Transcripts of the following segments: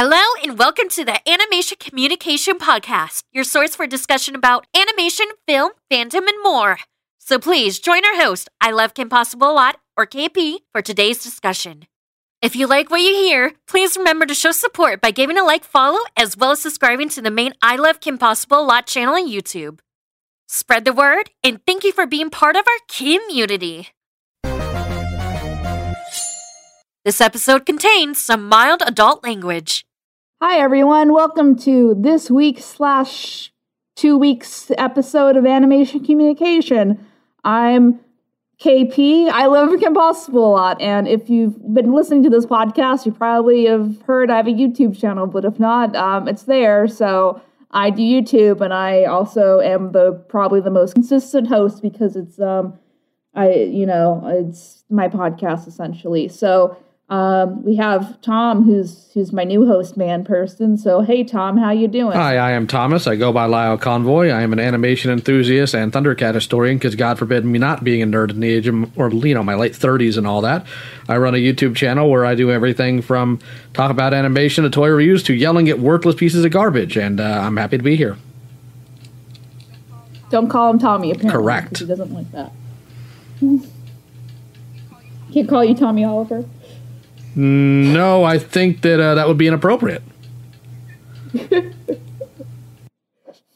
Hello, and welcome to the Animation Communication Podcast, your source for discussion about animation, film, fandom, and more. So please join our host, I Love Kim Possible a Lot, or KP, for today's discussion. If you like what you hear, please remember to show support by giving a like, follow, as well as subscribing to the main I Love Kim Possible a Lot channel on YouTube. Spread the word, and thank you for being part of our community. This episode contains some mild adult language. Hi, everyone. Welcome to this week slash two weeks episode of Animation Communication. I'm KP. I love Kim Possible a lot. And if you've been listening to this podcast, you probably have heard I have a YouTube channel, but if not, um, it's there. So I do YouTube, and I also am the probably the most consistent host because it's um, I you know it's my podcast essentially. So um, we have Tom, who's who's my new host man person. So hey, Tom, how you doing? Hi, I am Thomas. I go by Lyle Convoy. I am an animation enthusiast and Thundercat historian. Because God forbid me not being a nerd in the age of, or you know, my late thirties and all that. I run a YouTube channel where I do everything from talk about animation to toy reviews to yelling at worthless pieces of garbage, and uh, I'm happy to be here. Don't call him Tommy. Apparently, Correct. He doesn't like that. Can't call you Tommy Oliver. No, I think that uh, that would be inappropriate.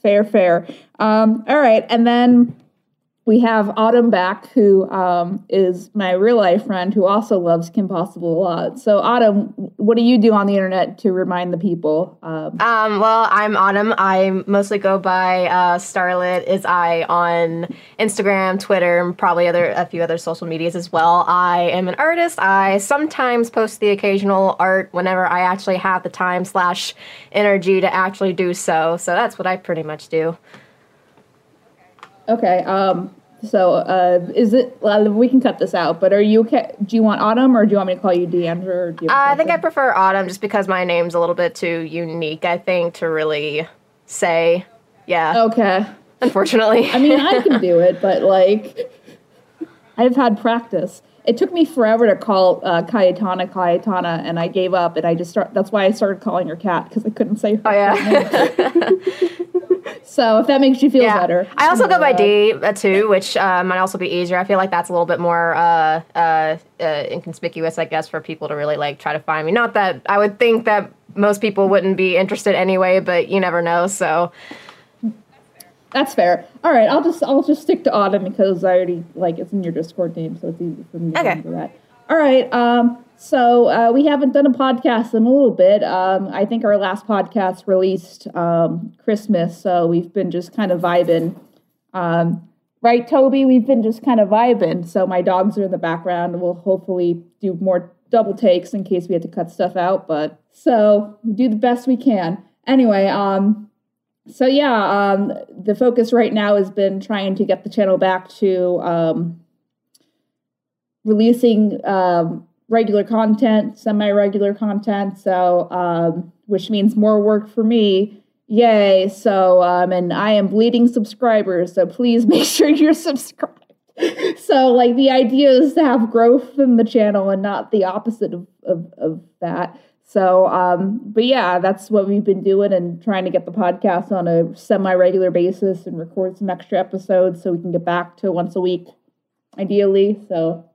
Fair, fair. Um, all right, and then we have Autumn back, who um, is my real life friend who also loves Kim Possible a lot. So, Autumn, what do you do on the internet to remind the people? Um, Um, well, I'm Autumn. I mostly go by uh, Starlit is I on Instagram, Twitter, and probably other a few other social medias as well. I am an artist. I sometimes post the occasional art whenever I actually have the time slash energy to actually do so. So that's what I pretty much do. okay, um, so uh, is it? Well, we can cut this out, but are you okay? Do you want Autumn, or do you want me to call you Deandra? Or do you I think I prefer Autumn just because my name's a little bit too unique. I think to really say, yeah. Okay. Unfortunately, I mean, I can do it, but like, I've had practice. It took me forever to call uh, Cayetana Cayetana, and I gave up. And I just start. That's why I started calling her Cat because I couldn't say her. oh yeah. So if that makes you feel Yeah. better, I also go by D uh, too, which uh, might also be easier. I feel like that's a little bit more uh, uh, uh, inconspicuous, I guess, for people to really like try to find me. Not that I would think that most people wouldn't be interested anyway, but you never know. So That's fair. All right, I'll just I'll just stick to Autumn because I already like it's in your Discord name, so it's easy for me to Okay. remember that. All right. Um. So uh, we haven't done a podcast in a little bit. Um. I think our last podcast released um Christmas, so we've been just kind of vibing. Um. Right, Toby. We've been just kind of vibing. So my dogs are in the background. We'll hopefully do more double takes in case we had to cut stuff out. But so we do the best we can. Anyway. Um. So yeah, um, the focus right now has been trying to get the channel back to um, releasing um, regular content, semi-regular content. So, um, which means more work for me. Yay! So, um, and I am bleeding subscribers. So please make sure you're subscribed. so, like, the idea is to have growth in the channel and not the opposite of of, of that. So, um, but yeah, that's what we've been doing and trying to get the podcast on a semi regular basis and record some extra episodes so we can get back to once a week, ideally. So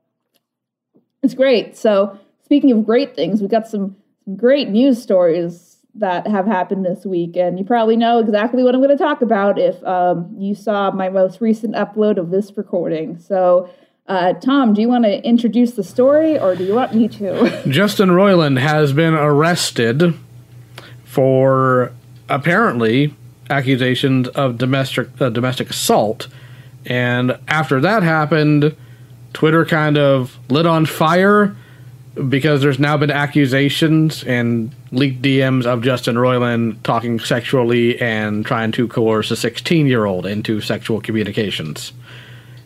it's great. So, speaking of great things, we got some, some great news stories that have happened this week. And you probably know exactly what I'm going to talk about if um, you saw my most recent upload of this recording. So, uh, Tom, do you want to introduce the story or do you want me to? Justin Roiland has been arrested for apparently accusations of domestic uh, domestic assault, and after that happened, Twitter kind of lit on fire because there's now been accusations and leaked DMs of Justin Roiland talking sexually and trying to coerce a 16 year old into sexual communications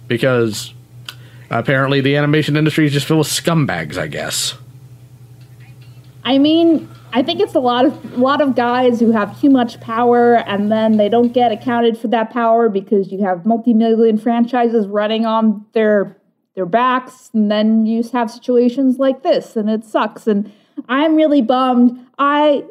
because apparently the animation industry is just full of scumbags, I guess. I mean, I think it's a lot of a lot of guys who have too much power and then they don't get accounted for that power because you have multi-million franchises running on their their backs and then you have situations like this and it sucks and I'm really bummed. I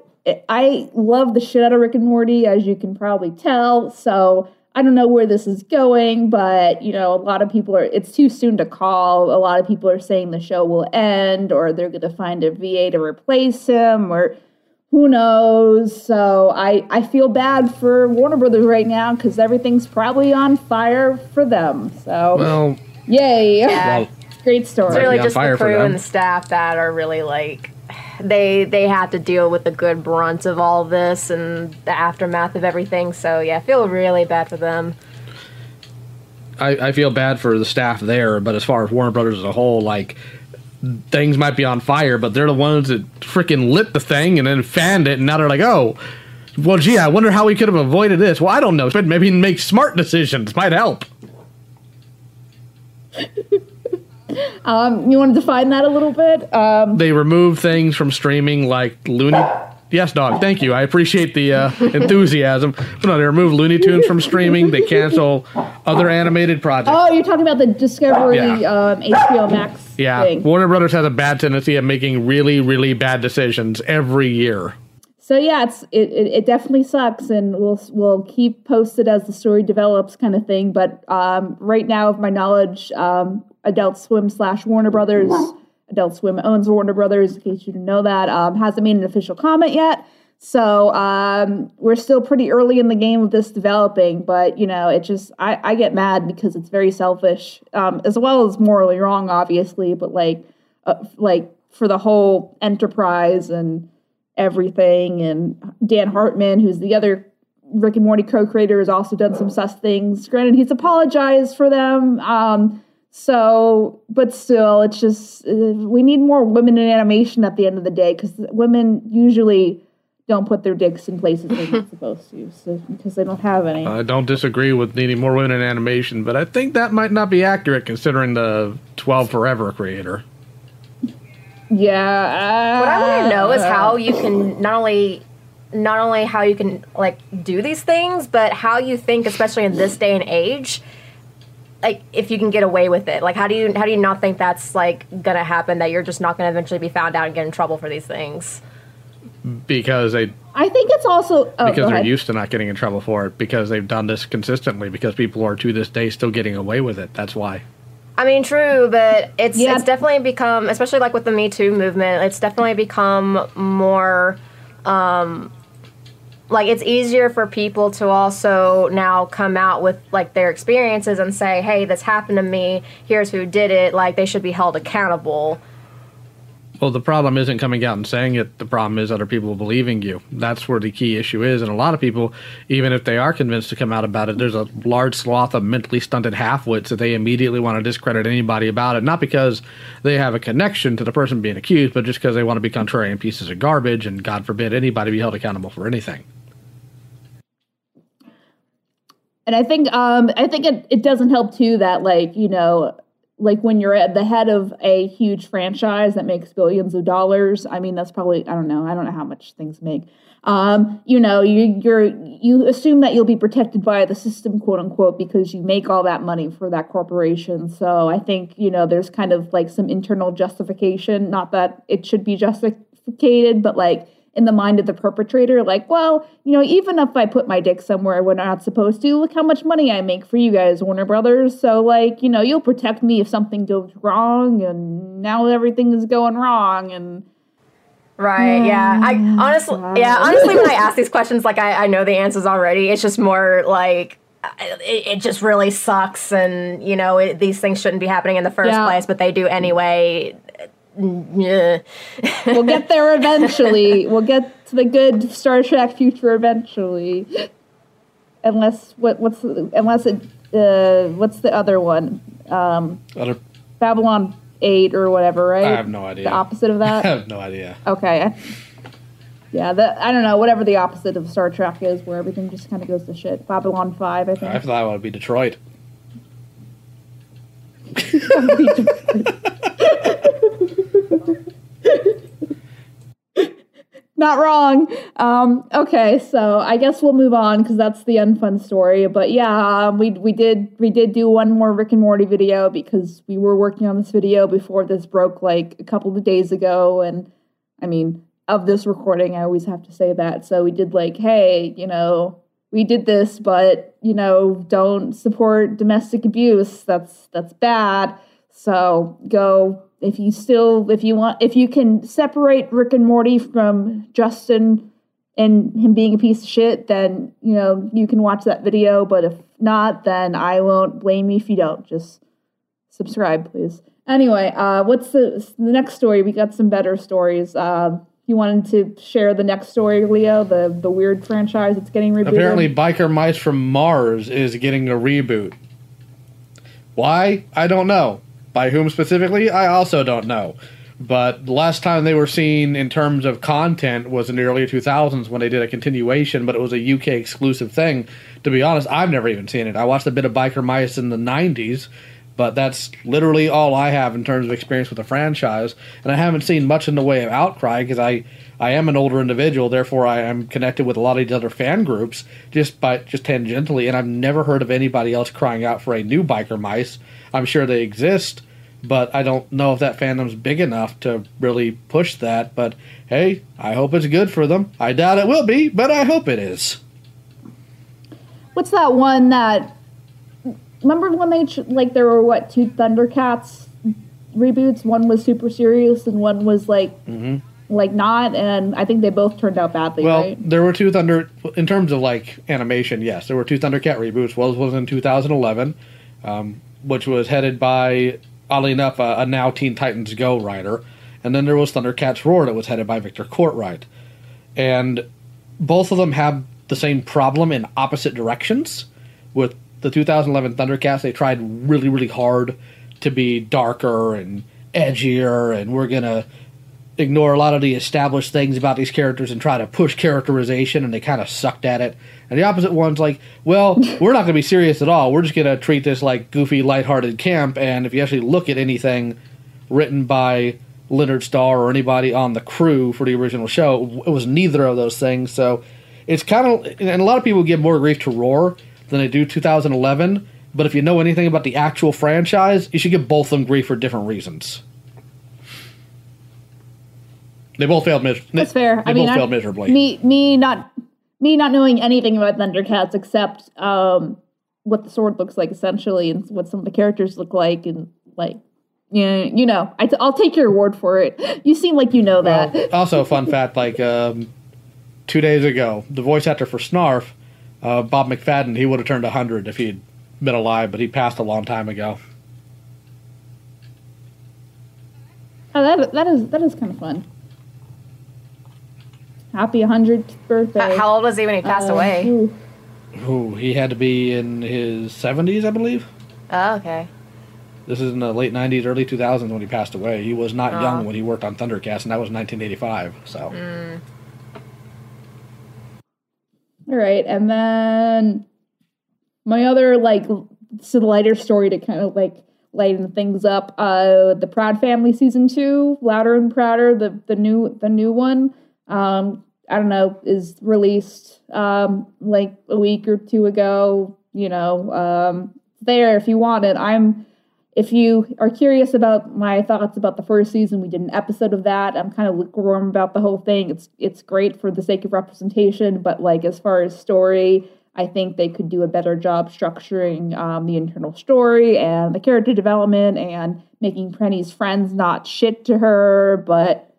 I love the shit out of Rick and Morty, as you can probably tell. So I don't know where this is going, but you know, a lot of people are. It's too soon to call. A lot of people are saying the show will end, or they're going to find a VA to replace him, or who knows. So I I feel bad for Warner Brothers right now because everything's probably on fire for them. So Well, yay, Yeah. well, great story. It's really just the crew and the staff that are really like they they have to deal with the good brunt of all this and the aftermath of everything. So yeah, I feel really bad for them. I, I feel bad for the staff there, but as far as Warner Brothers as a whole, like things might be on fire, but they're the ones that freaking lit the thing and then fanned it, and now they're like, oh, well, gee, I wonder how we could have avoided this. Well, I don't know, but maybe make smart decisions might help. Um, you want to define that a little bit? Um, They remove things from streaming like Looney. Yes, dog. Thank you. I appreciate the uh, enthusiasm. But no, they remove Looney Tunes from streaming. They cancel other animated projects. oh, you're talking about the Discovery Yeah. um, HBO Max Yeah, thing. Warner Brothers has a bad tendency of making really, really bad decisions every year. So yeah, it's it, it, it definitely sucks, and we'll we'll keep posted as the story develops, kind of thing. But um, right now, of my knowledge, um, Adult Swim slash Warner Brothers, Adult Swim owns Warner Brothers. In case you didn't know that, um, hasn't made an official comment yet. So um, we're still pretty early in the game of this developing, but you know, it just I, I get mad because it's very selfish, um, as well as morally wrong, obviously. But like, uh, like for the whole enterprise and everything. And Dan Harmon, who's the other Rick and Morty co-creator, has also done some sus things. Granted, he's apologized for them. Um, so, but still, it's just uh, we need more women in animation at the end of the day because women usually don't put their dicks in places they're not supposed to, so, because they don't have any. I don't disagree with needing more women in animation, but I think that might not be accurate considering the 12 Forever creator. yeah. What I want to know is uh, how you can not only not only how you can like do these things, but how you think, especially in this day and age, like if you can get away with it. Like how do you how do you not think that's like gonna happen? That you're just not gonna eventually be found out and get in trouble for these things. Because they I think it's also oh, because they're ahead. used to not getting in trouble for it because they've done this consistently because people are to this day still getting away with it. That's why. I mean, true, but it's Yeah. it's definitely become, especially like with the Me Too movement, it's definitely become more. Um, like it's easier for people to also now come out with like their experiences and say, "Hey, this happened to me. Here's who did it." Like they should be held accountable. Well, the problem isn't coming out and saying it. The problem is other people believing you. That's where the key issue is. And a lot of people, even if they are convinced to come out about it, there's a large swath of mentally stunted halfwits that they immediately want to discredit anybody about it. Not because they have a connection to the person being accused, but just because they want to be contrarian pieces of garbage and, God forbid, anybody be held accountable for anything. And I think um I think it, it doesn't help too that like you know like when you're at the head of a huge franchise that makes billions of dollars I mean that's probably I don't know I don't know how much things make. Um you know you you're you assume that you'll be protected by the system quote unquote because you make all that money for that corporation. So I think you know there's kind of like some internal justification. Not that it should be justified but like in the mind of the perpetrator like well you know even if i put my dick somewhere when i'm not supposed to look how much money i make for you guys warner brothers so like you know you'll protect me if something goes wrong and now everything is going wrong and Right. Yeah. I oh, honestly, yeah. Honestly, when I ask these questions, like I, I know the answers already. It's just more like it, it just really sucks, and you know it, these things shouldn't be happening in the first Yeah. place, but they do anyway. Yeah. we'll get there eventually we'll get to the good star trek future eventually unless what what's the, unless it uh what's the other one um Other, babylon 8 or whatever right I have no idea. the opposite of that I have no idea. Okay. Yeah, the, I don't know, whatever the opposite of Star Trek is, where everything just kind of goes to shit. Babylon 5, I think. I thought it would be Detroit. Not wrong. Um, okay, so I guess we'll move on because that's the unfun story. But yeah, um, we we did we did do one more Rick and Morty video because we were working on this video before this broke like a couple of days ago, and I mean, of this recording. I always have to say that. So we did like, hey, you know, we did this, but you know, don't support domestic abuse. That's that's bad. So go if you still if you want if you can separate Rick and Morty from Justin and him being a piece of shit, then you know you can watch that video. But if not, then I won't blame you if you don't. Just subscribe, please. Anyway, uh, what's the the next story? We got some better stories. Uh, you wanted to share the next story, Leo, the the weird franchise that's getting rebooted. Apparently, Biker Mice from Mars is getting a reboot. Why? I don't know. By whom specifically? I also don't know. But the last time they were seen in terms of content was in the early 2000s when they did a continuation, but it was a UK exclusive thing. To be honest, I've never even seen it. I watched a bit of Biker Mice in the 90s, but that's literally all I have in terms of experience with the franchise. And I haven't seen much in the way of outcry because I, I am an older individual, therefore I am connected with a lot of these other fan groups just by just tangentially, and I've never heard of anybody else crying out for a new Biker Mice. I'm sure they exist, but I don't know if that fandom's big enough to really push that. But hey, I hope it's good for them. I doubt it will be, but I hope it is. What's that one that? Remember when they like there were what two Thundercats reboots? One was super serious and one was like like not, and I think they both turned out badly. Well, right? there were two Thunder in terms of like animation. Yes, there were two Thundercat reboots. One was in 2011, um, which was headed by oddly enough a, a now Teen Titans Go writer, and then there was Thundercats Roar that was headed by Victor Courtright, and both of them have the same problem in opposite directions. With the 2011 Thundercats, they tried really really hard to be darker and edgier, and we're gonna ignore a lot of the established things about these characters and try to push characterization, and they kind of sucked at it. And the opposite one's like, well, we're not going to be serious at all. We're just going to treat this like goofy, lighthearted camp. And if you actually look at anything written by Leonard Starr or anybody on the crew for the original show, it was neither of those things. So it's kind of, and a lot of people give more grief to Roar than they do 2011. But if you know anything about the actual franchise, you should give both of them grief for different reasons. They both failed. Mis- That's fair. They I mean, both I- failed miserably. Me, me not, me not knowing anything about Thundercats except um, what the sword looks like, essentially, and what some of the characters look like, and like, yeah, you know, I t- I'll take your word for it. You seem like you know that. Well, also, a fun fact: like um, two days ago, the voice actor for Snarf, uh, Bob McFadden, he would have turned hundred if he'd been alive, but he passed a long time ago. oh, that that is that is kind of fun. Happy 100th birthday. How old was he when he passed Uh, away? ooh. Ooh, he had to be in his seventies, I believe. Oh, okay. This is in the late '90s, early 2000s when he passed away. He was not Oh. young when he worked on Thundercats, and that was 1985. So, All right, and then my other like s- lighter story to kind of like lighten things up. Uh, the Proud Family season two, Louder and Prouder, the the new the new one. Um, I don't know, is released um like a week or two ago. You know, um, there if you want it. I'm. If you are curious about my thoughts about the first season, we did an episode of that. I'm kind of lukewarm about the whole thing. It's it's great for the sake of representation, but like as far as story, I think they could do a better job structuring um, the internal story and the character development and making Penny's friends not shit to her, but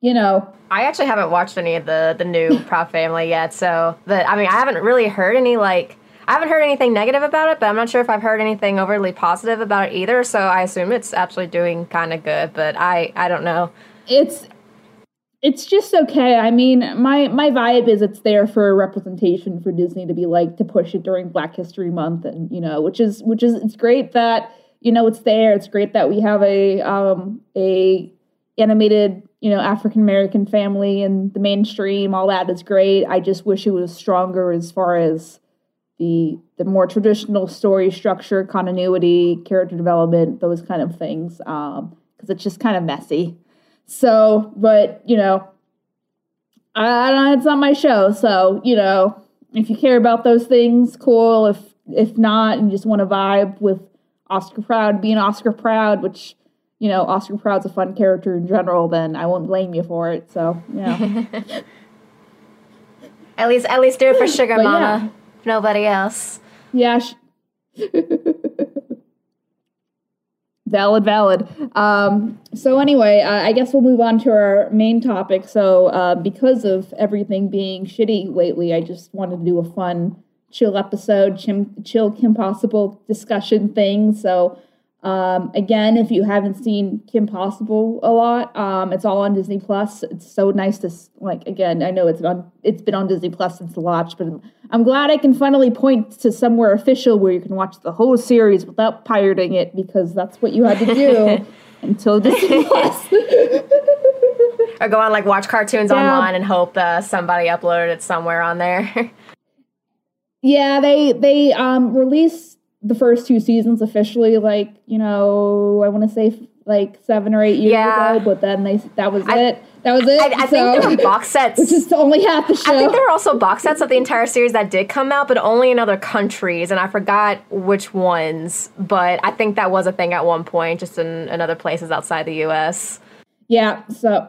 you know, I actually haven't watched any of the the new Proud Family yet, so the I mean I haven't really heard any like I haven't heard anything negative about it, but I'm not sure if I've heard anything overly positive about it either. So I assume it's actually doing kind of good, but I I don't know. it's it's just okay. I mean, my my vibe is it's there for representation for Disney to be like to push it during Black History Month, and you know, which is which is it's great that you know it's there. It's great that we have a um a animated you know African American family in the mainstream. All that is great. I just wish it was stronger as far as the the more traditional story structure, continuity, character development, those kind of things. Um, because it's just kind of messy. So, but you know, I, I don't. It's not my show. So, you know, if you care about those things, cool. If if not, and you just want to vibe with Oscar Proud, being Oscar Proud, which you know, Oscar Proud's a fun character in general, then I won't blame you for it. So, yeah. At least, at least do it for Sugar But Mama. yeah. Nobody else. yeah. Valid, valid. Um, so, anyway, uh, I guess we'll move on to our main topic. So, uh, because of everything being shitty lately, I just wanted to do a fun, chill episode, chim- chill Kim Possible discussion thing. So, um, again, if you haven't seen Kim Possible a lot, um, it's all on Disney Plus. It's so nice to like. Again, I know it's on. It's been on Disney Plus since the launch, but I'm, I'm glad I can finally point to somewhere official where you can watch the whole series without pirating it because that's what you had to do until Disney Plus. Or go on like watch cartoons Yeah. online and hope uh, somebody uploaded it somewhere on there. Yeah, they they um released the first two seasons officially like, you know, I want to say like 7 or 8 years Yeah. ago, but then they that was I- it. That was it. I, I so, think there were box sets. which is only half the show. I think there were also box sets of the entire series that did come out, but only in other countries, and I forgot which ones. But I think that was a thing at one point, just in, in other places outside the U.S. Yeah, so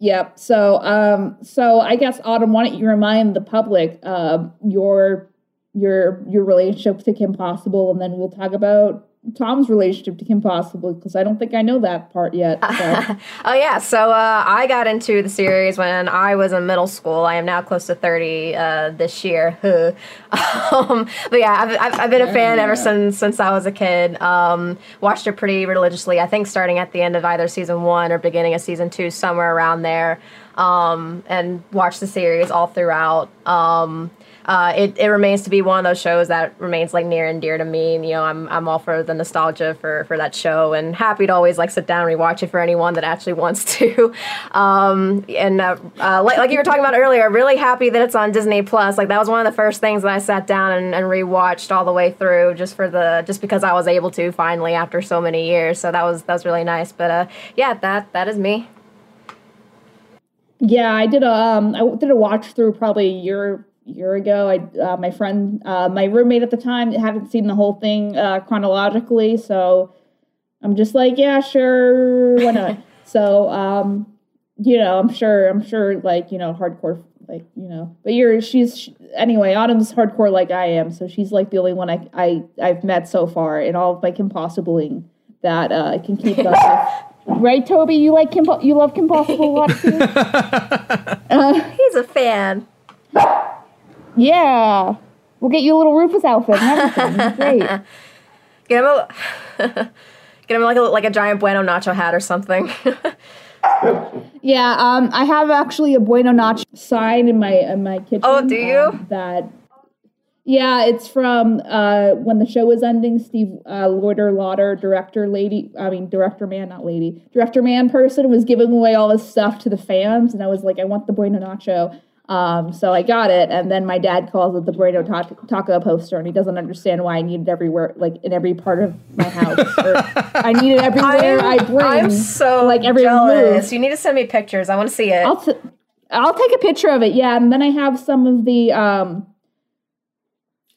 Yep. So, um, so I guess Autumn, why don't you remind the public uh, your your your relationship to Kim Possible, and then we'll talk about Tom's relationship to Kim Possible because I don't think I know that part yet. So. Oh yeah, so uh, I got into the series when I was in middle school. I am now close to thirty uh, this year. um, but yeah, I've, I've, I've been a fan ever since since I was a kid. Um, watched it pretty religiously. I think starting at the end of either season one or beginning of season two, somewhere around there. Um, and watched the series all throughout. Um, uh, it, it remains to be one of those shows that remains like near and dear to me. And, you know, I'm I'm all for the nostalgia for for that show, and happy to always like sit down and rewatch it for anyone that actually wants to. Um, and uh, uh, like like you were talking about earlier, really happy that it's on Disney Plus. Like that was one of the first things that I sat down and, and rewatched all the way through, just for the just because I was able to finally after so many years. So that was that was really nice. But uh, yeah, that that is me. Yeah, I did a um, I did a watch through probably a year year ago. I uh, my friend, uh, my roommate at the time, hadn't seen the whole thing uh, chronologically, so I'm just like, yeah, sure, why not? so, um, you know, I'm sure, I'm sure, like you know, hardcore, like you know, but you're she's anyway. Autumn's hardcore like I am, so she's like the only one I I I've met so far in all of like impossibling that uh, can keep up with. Right, Toby? You like Kim? You love Kim Possible a lot too. He's a fan. Yeah. We'll get you a little Rufus outfit and everything. Great. Get him a get him like a like a giant bueno nacho hat or something. Yeah, um, I have actually a Bueno Nacho sign in my in my kitchen. Oh, do you? um, that. Yeah, it's from uh, when the show was ending. Steve uh, Loter Loter, director lady, I mean director man, not lady, director man person was giving away all this stuff to the fans, and I was like, I want the Bueno Nacho. Um, so I got it, and then my dad calls it the Bueno ta- Taco poster, and he doesn't understand why I need it everywhere, like in every part of my house. Or I need it everywhere I bring. I'm so like every jealous. move. You need to send me pictures. I want to see it. I'll t- I'll take a picture of it. Yeah, and then I have some of the um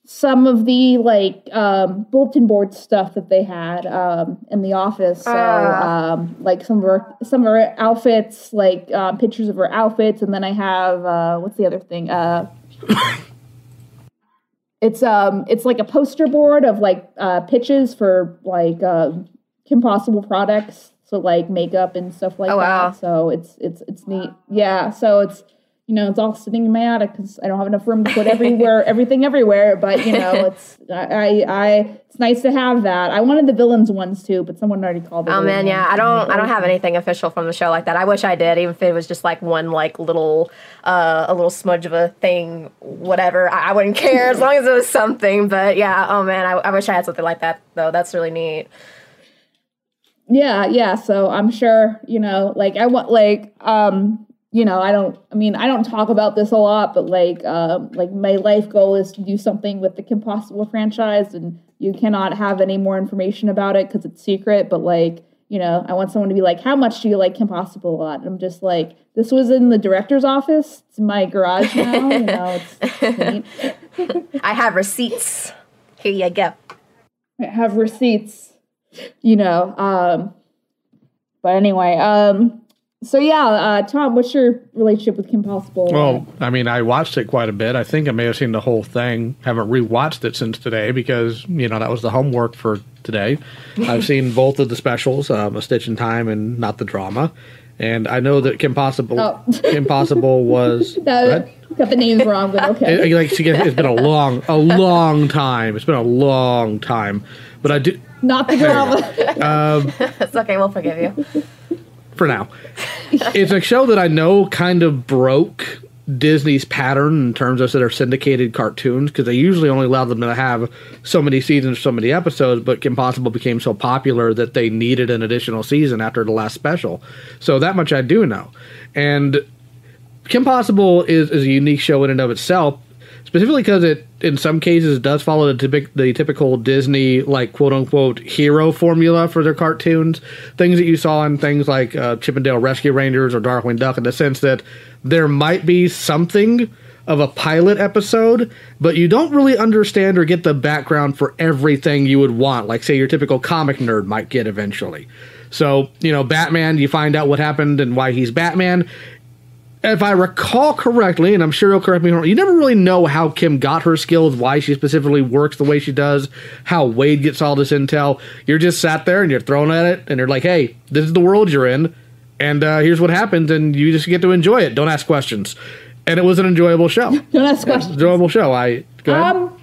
some of the like um bulletin board stuff that they had um in the office. So Ah. um like some of her some of her outfits, like um, pictures of her outfits, and then I have uh what's the other thing? Uh it's um it's like a poster board of like uh pitches for like um Kim Possible products. So like makeup and stuff like Oh, wow. that. So it's it's it's neat. Yeah. So it's you know it's all sitting in my attic because I don't have enough room to put everywhere everything everywhere. But you know it's I, I it's nice to have that. I wanted the villains ones too, but someone already called. Oh man, yeah. I don't I don't have anything official from the show like that. I wish I did, even if it was just like one like little uh a little smudge of a thing, whatever. I, I wouldn't care as long as it was something. But yeah, oh man, I, I wish I had something like that though. That's really neat. Yeah, yeah. So I'm sure, you know, like I want like um, you know, I don't I mean, I don't talk about this a lot, but like um like my life goal is to do something with the Kim Possible franchise and you cannot have any more information about it cuz it's secret, but like you know, I want someone to be like, "How much do you like Kim Possible a lot?" And I'm just like, "This was in the director's office. It's in my garage now. you know. I have receipts. Here you go. I have receipts, you know. Um, But anyway, um, so yeah, uh, Tom, what's your relationship with Kim Possible? Well, I mean, I watched it quite a bit. I think I may have seen the whole thing. Haven't rewatched it since today because you know that was the homework for today. I've seen both of the specials, um, A Stitch in Time and Not the Drama, and I know that Kim Possible, Oh. Kim Possible was. that, got the names wrong, but okay. It, like it's been a long, a long time. It's been a long time, but I do Not the drama. It's okay, we'll forgive you. For now. it's a show that I know kind of broke Disney's pattern in terms of their syndicated cartoons because they usually only allow them to have so many seasons, or so many episodes. But Kim Possible became so popular that they needed an additional season after the last special. So that much I do know, and Kim Possible is, is a unique show in and of itself, specifically because it, in some cases, does follow the, typic, the typical Disney, like, quote unquote, hero formula for their cartoons. Things that you saw in things like uh, Chip 'n Dale Rescue Rangers or Darkwing Duck, in the sense that there might be something of a pilot episode, but you don't really understand or get the background for everything you would want, like, say, your typical comic nerd might get eventually. So, you know, Batman, you find out what happened and why he's Batman if I recall correctly, and I'm sure you'll correct me, wrong, you never really know how Kim got her skills, why she specifically works the way she does, how Wade gets all this intel. You're just sat there and you're thrown at it, and you're like, "Hey, this is the world you're in, and uh, here's what happens," and you just get to enjoy it. Don't ask questions. And it was an enjoyable show. Don't ask questions. enjoyable show. I go ahead. Um,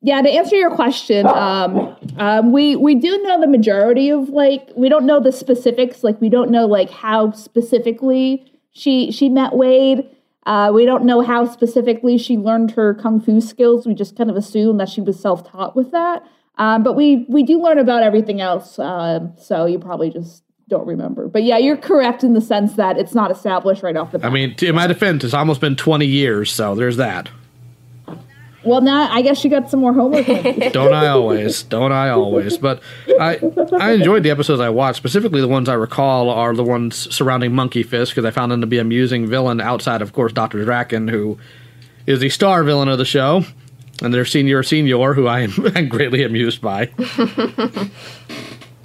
yeah, to answer your question, um, um, we we do know the majority of like we don't know the specifics. Like we don't know like how specifically she she met Wade. Uh, we don't know how specifically she learned her kung fu skills. We just kind of assume that she was self taught with that. Um, but we we do learn about everything else. Um, so you probably just don't remember. But yeah, you're correct in the sense that it's not established right off the bat. I mean, in my defense, it's almost been 20 years, so there's that. Well, now I guess you got some more homework. Don't I always? Don't I always? But I I enjoyed the episodes I watched. Specifically, the ones I recall are the ones surrounding Monkey Fist because I found him to be a amusing villain outside, of course, Doctor Drakken, who is the star villain of the show, and their senior senior, who I am greatly amused by.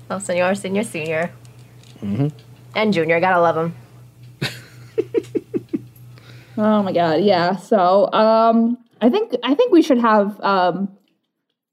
Oh, senior, senior, senior. And junior, gotta love him. Oh my god, yeah. So, um I think I think we should have um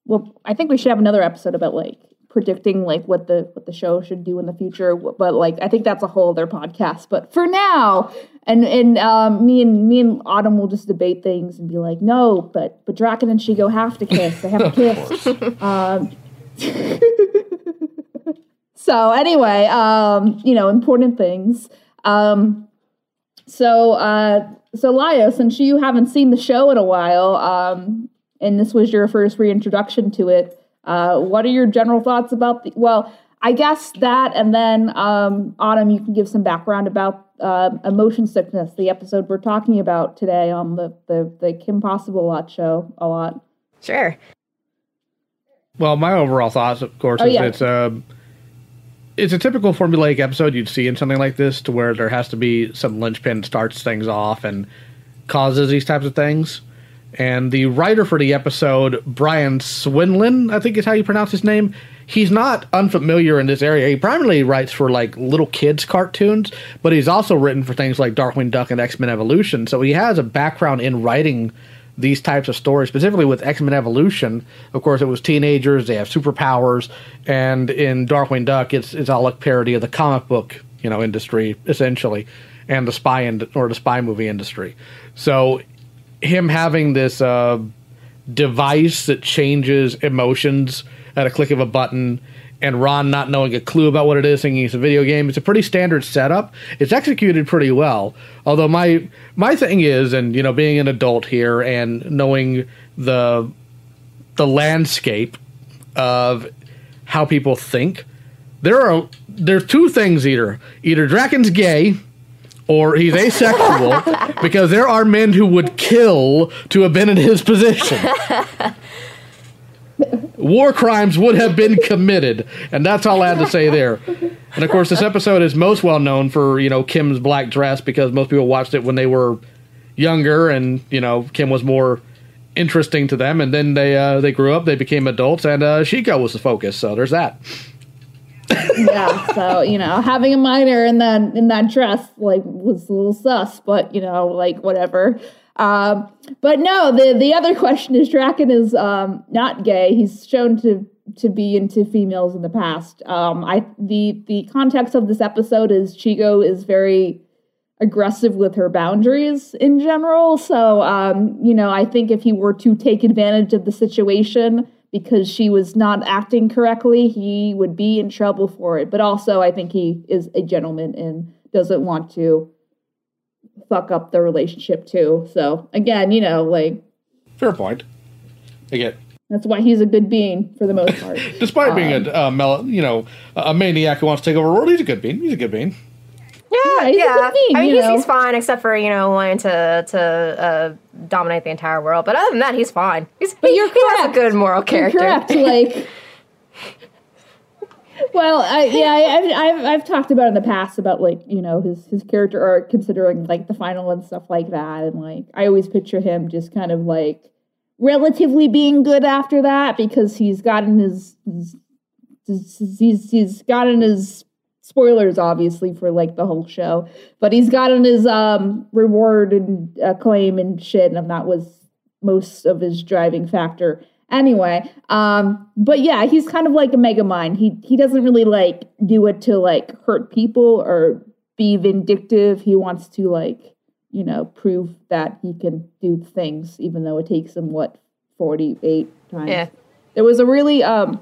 well, I think we should have another episode about like predicting like what the what the show should do in the future, but like I think that's a whole other podcast. But for now, and and um me and me and Autumn will just debate things and be like, "No, but but Drakken and Shego have to kiss. They have to kiss." um So anyway, um, you know, important things. Um so, uh, so Lio, since you haven't seen the show in a while, um, and this was your first reintroduction to it, uh, what are your general thoughts about the? Well, I guess that, and then um, Autumn, you can give some background about uh, emotion sickness, the episode we're talking about today on the the, the Kim Possible Lot show. A lot. Sure. Well, my overall thoughts, of course, Oh, is yeah. it's a it's a typical formulaic episode you'd see in something like this, to where there has to be some linchpin starts things off and causes these types of things. And the writer for the episode, Brian Swenlin, I think is how you pronounce his name. He's not unfamiliar in this area. He primarily writes for like little kids' cartoons, but he's also written for things like Darkwing Duck and X Men Evolution. So he has a background in writing these types of stories, specifically with X Men Evolution. Of course, it was teenagers; they have superpowers, and in Darkwing Duck, it's it's all a parody of the comic book, you know, industry essentially, and the spy ind- or the spy movie industry. So, him having this uh, device that changes emotions at a click of a button. And Ron not knowing a clue about what it is, thinking it's a video game. It's a pretty standard setup. It's executed pretty well. Although my my thing is, and you know, being an adult here and knowing the the landscape of how people think, there are there's two things either either Drakken's gay or he's asexual because there are men who would kill to have been in his position. War crimes would have been committed, and that's all I had to say there. And of course, this episode is most well known for you know Kim's black dress because most people watched it when they were younger, and you know Kim was more interesting to them. And then they uh, they grew up, they became adults, and uh, Shego was the focus. So there's that. yeah, so you know, having a minor in that in that dress like was a little sus, but you know, like whatever. Um, but no, the the other question is Drakken is um, not gay. He's shown to to be into females in the past. Um, I the the context of this episode is Shego is very aggressive with her boundaries in general. So um, you know, I think if he were to take advantage of the situation because she was not acting correctly, he would be in trouble for it. But also, I think he is a gentleman and doesn't want to fuck up the relationship too. So again, you know, like Fair point. Again, that's why he's a good being for the most part. despite being a uh, mel- you know a maniac who wants to take over the world, he's a good being. He's a good being. Yeah, he's a yeah. good being, I mean, you he's, know. he's fine, except for you know wanting to to uh, dominate the entire world. But other than that, he's fine. He's, But he, you're he has a correct. good moral character. Correct. Like, well, I, yeah, I, I've, I've I've talked about in the past about like you know his his character arc, considering like the final and stuff like that, and like I always picture him just kind of like relatively being good after that because he's gotten his, his, his he's he's gotten his spoilers obviously for like the whole show but he's gotten his um reward and acclaim and shit and that was most of his driving factor anyway um but yeah he's kind of like a mega mind he he doesn't really like do it to like hurt people or be vindictive he wants to like you know prove that he can do things even though it takes him what 48 times Yeah. there was a really um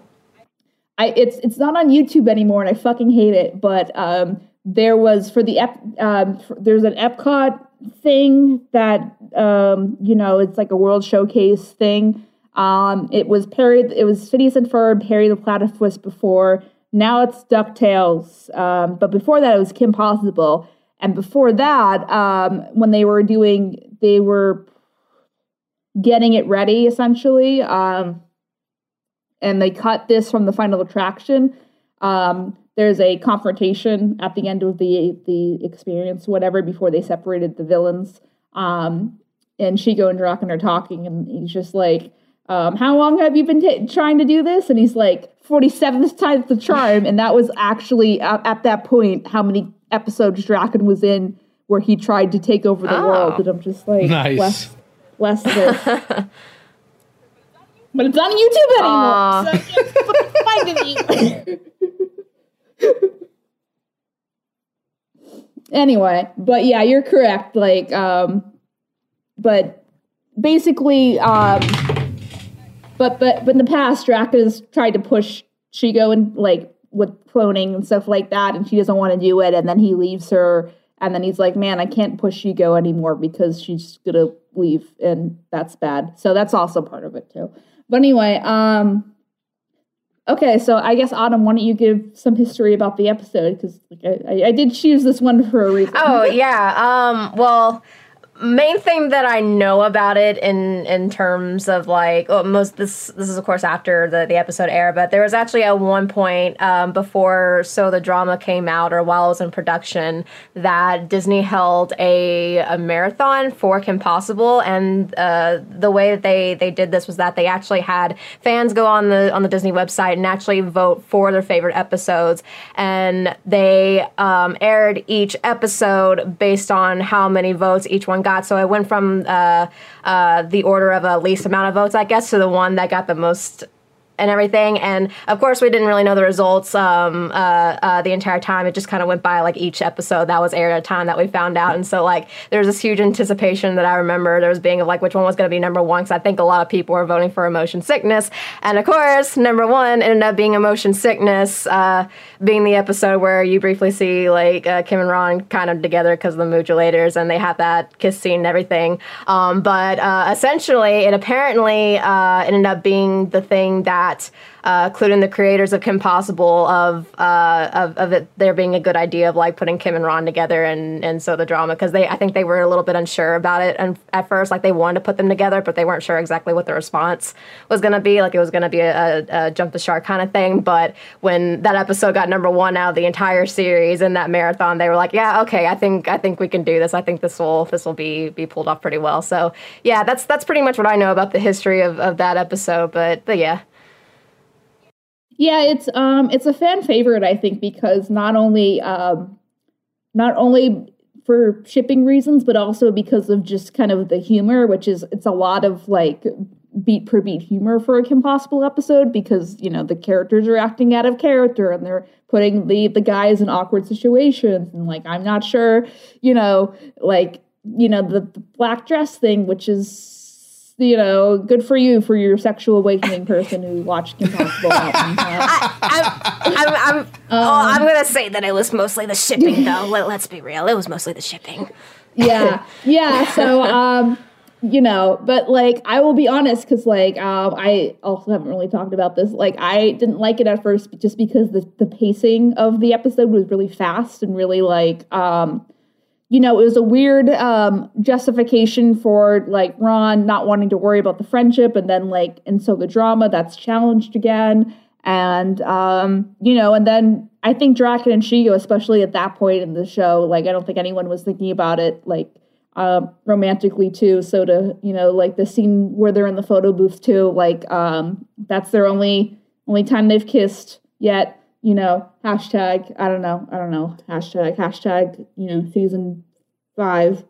I it's it's not on YouTube anymore, and I fucking hate it. But um, there was for the ep, um, f there's an Epcot thing that um, you know it's like a World Showcase thing. Um, it was Perry, it was Phineas and Ferb, Perry the Platypus before. Now it's Ducktales, um, but before that it was Kim Possible, and before that, um, when they were doing, they were getting it ready essentially. Um, and they cut this from the final attraction. Um, there's a confrontation at the end of the the experience, whatever, before they separated the villains. Um, and Shego and Drakken are talking, and he's just like, um, "How long have you been ta trying to do this?" And he's like, "47th time's the charm." And that was actually at, at that point how many episodes Drakken was in where he tried to take over the Oh. world. And I'm just like, Nice. less, less this. But it's not on YouTube Aw. anymore. So I can't find it. anyway, but yeah, you're correct. Like, um, but basically, um, but but but in the past, Drakken has tried to push Shego and like with cloning and stuff like that, and she doesn't want to do it, and then he leaves her, and then he's like, "Man, I can't push Shego anymore because she's gonna leave, and that's bad." So that's also part of it too. But anyway, um, okay, so I guess Autumn, why don't you give some history about the episode because like, I, I, I did choose this one for a reason. Oh yeah. Um. Well, main thing that I know about it in in terms of like most this this is of course after the the episode air, but there was actually at one point um, before so the drama came out or while it was in production that Disney held a a marathon for Kim Possible, and uh, the way that they they did this was that they actually had fans go on the on the Disney website and actually vote for their favorite episodes, and they um, aired each episode based on how many votes each one got. So I went from uh, uh, the order of a least amount of votes, I guess, to the one that got the most and everything. And of course, we didn't really know the results um, uh, uh, the entire time. It just kind of went by like each episode that was aired at a time that we found out. And so, like, there was this huge anticipation that I remember there was being of like which one was going to be number one because I think a lot of people were voting for Emotion Sickness. And of course, number one ended up being Emotion Sickness, uh, being the episode where you briefly see like uh, Kim and Ron kind of together because of the modulators and they have that kiss scene and everything. Um, but uh, essentially, it apparently uh, ended up being the thing that uh, including the creators of Kim Possible, of uh, of, of it there being a good idea of like putting Kim and Ron together and and so the drama because they I think they were a little bit unsure about it and at first like they wanted to put them together but they weren't sure exactly what the response was going to be. Like it was going to be a, a, a jump the shark kind of thing but when that episode got number one out of the entire series in that marathon they were like yeah okay I think I think we can do this. I think this will this will be be pulled off pretty well. So yeah that's that's pretty much what I know about the history of, of that episode but but yeah Yeah, it's um it's a fan favorite, I think, because not only um not only for shipping reasons, but also because of just kind of the humor, which is it's a lot of like beat per beat humor for a Kim Possible episode because you know the characters are acting out of character and they're putting the the guys in awkward situations and like I'm not sure, you know, like you know the, the black dress thing, which is you know, good for you for your sexual awakening person who watched Impossible Mountain. I, I'm, I'm, I'm, oh, I'm gonna say that it was mostly the shipping, though. Let, let's be real, it was mostly the shipping. yeah, yeah. So, um, you know, but like, I will be honest, because like, um, I also haven't really talked about this. Like, I didn't like it at first, just because the the pacing of the episode was really fast and really like, um you know, it was a weird um, justification for like Ron not wanting to worry about the friendship, and then like, and so the drama that's challenged again, and um, you know, and then I think Drakken and Shego, especially at that point in the show, like I don't think anyone was thinking about it like uh, romantically too. So to you know, like the scene where they're in the photo booth too, like um, that's their only only time they've kissed yet you know, hashtag, I don't know, I don't know, hashtag, hashtag, you know, season five.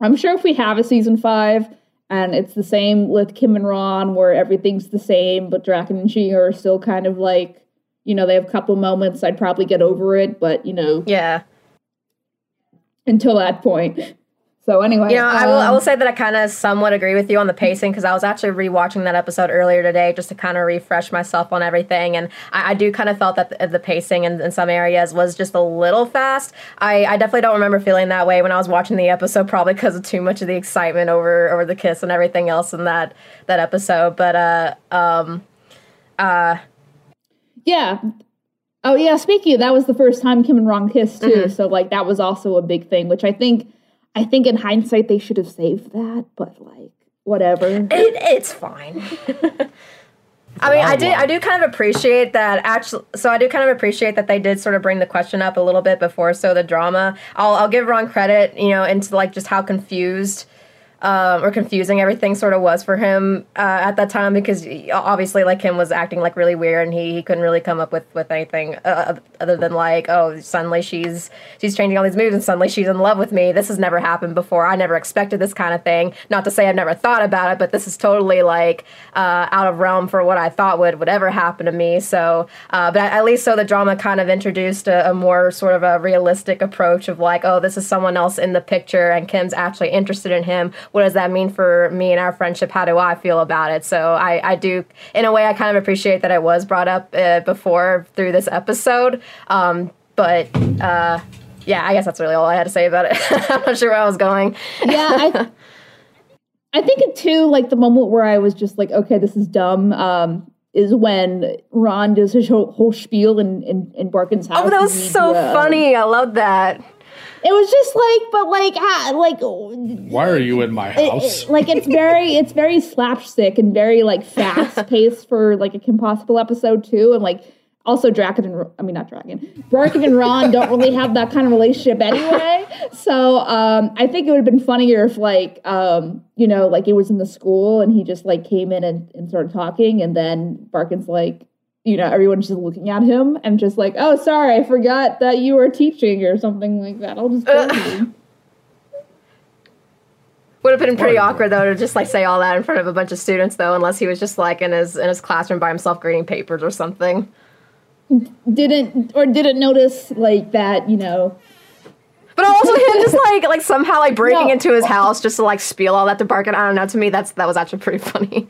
I'm sure if we have a season five and it's the same with Kim and Ron where everything's the same, but Drakken and She are still kind of like, you know, they have a couple moments, I'd probably get over it, but you know. Yeah. Until that point. So anyway, you know, um, I will I will um, say that I kind of somewhat agree with you on the pacing because I was actually rewatching that episode earlier today just to kind of refresh myself on everything, and I, I do kind of felt that the, the pacing in, in, some areas was just a little fast. I, I definitely don't remember feeling that way when I was watching the episode, probably because of too much of the excitement over over the kiss and everything else in that that episode. But uh, um, uh, yeah. Oh yeah. Speaking, of, that was the first time Kim and Ron kissed too, mm-hmm. so like that was also a big thing, which I think I think in hindsight they should have saved that, but like whatever. It, it's fine. I mean, I do, I do kind of appreciate that. Actually, so I do kind of appreciate that they did sort of bring the question up a little bit before. So the drama, I'll, I'll give Ron credit, you know, into like just how confused um, or confusing everything sort of was for Kim uh, at that time because obviously like him was acting like really weird and he, he couldn't really come up with with anything uh, other than like oh suddenly she's she's changing all these moves and suddenly she's in love with me. This has never happened before. I never expected this kind of thing. Not to say I've never thought about it but this is totally like uh, out of realm for what I thought would would ever happen to me. So uh, but at least so the drama kind of introduced a, a more sort of a realistic approach of like oh this is someone else in the picture and Kim's actually interested in him what does that mean for me and our friendship? How do I feel about it? So I, I do, in a way, I kind of appreciate that I was brought up uh, before through this episode. Um, but uh, yeah, I guess that's really all I had to say about it. I'm not sure where I was going. yeah, I, I think it too, like the moment where I was just like, okay, this is dumb. Um, is when Ron does his whole, whole spiel in, in, in Barkin's house. Oh, that was so uh, funny. I love that. It was just like, but like, ah, like. Why are you in my house? It, it, like it's very, it's very slapstick and very like fast paced for like a Kim Possible episode too, and like also Drakken and I mean not Drakken, Drakken and Ron don't really have that kind of relationship anyway. So um, I think it would have been funnier if like um, you know like it was in the school and he just like came in and, and started talking, and then Barkin's like, you know, everyone's just looking at him and just like, oh, sorry, I forgot that you were teaching or something like that. I'll just go. Uh, would have been pretty awkward though to just like say all that in front of a bunch of students though, unless he was just like in his in his classroom by himself grading papers or something. Didn't or didn't notice like that, you know. But also him just like like somehow like breaking no. into his house just to like spiel all that to Barkin. I don't know. To me, that's that was actually pretty funny.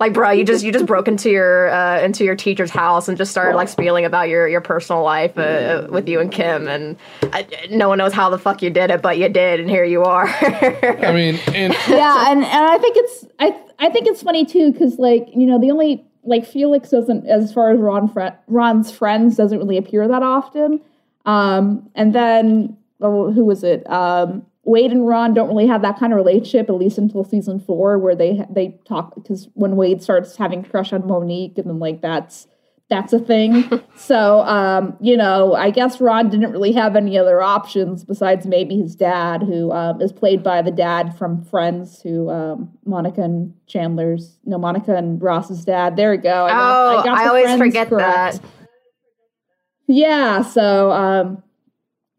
Like, bro, you just you just broke into your uh, into your teacher's house and just started like spieling about your your personal life uh, with you and Kim, and I, no one knows how the fuck you did it, but you did, and here you are. I mean, and- yeah, and and I think it's I I think it's funny too because like you know the only like Felix doesn't as far as Ron fr- Ron's friends doesn't really appear that often, um, and then oh, who was it? Um, Wade and Ron don't really have that kind of relationship, at least until season four, where they they talk because when Wade starts having crush on Monique, and then like that's that's a thing. so, um, you know, I guess Ron didn't really have any other options besides maybe his dad, who um, is played by the dad from Friends, who um, Monica and Chandler's, no, Monica and Ross's dad. There we go. I, oh, I, the always Friends forget correct. that. Yeah, so um,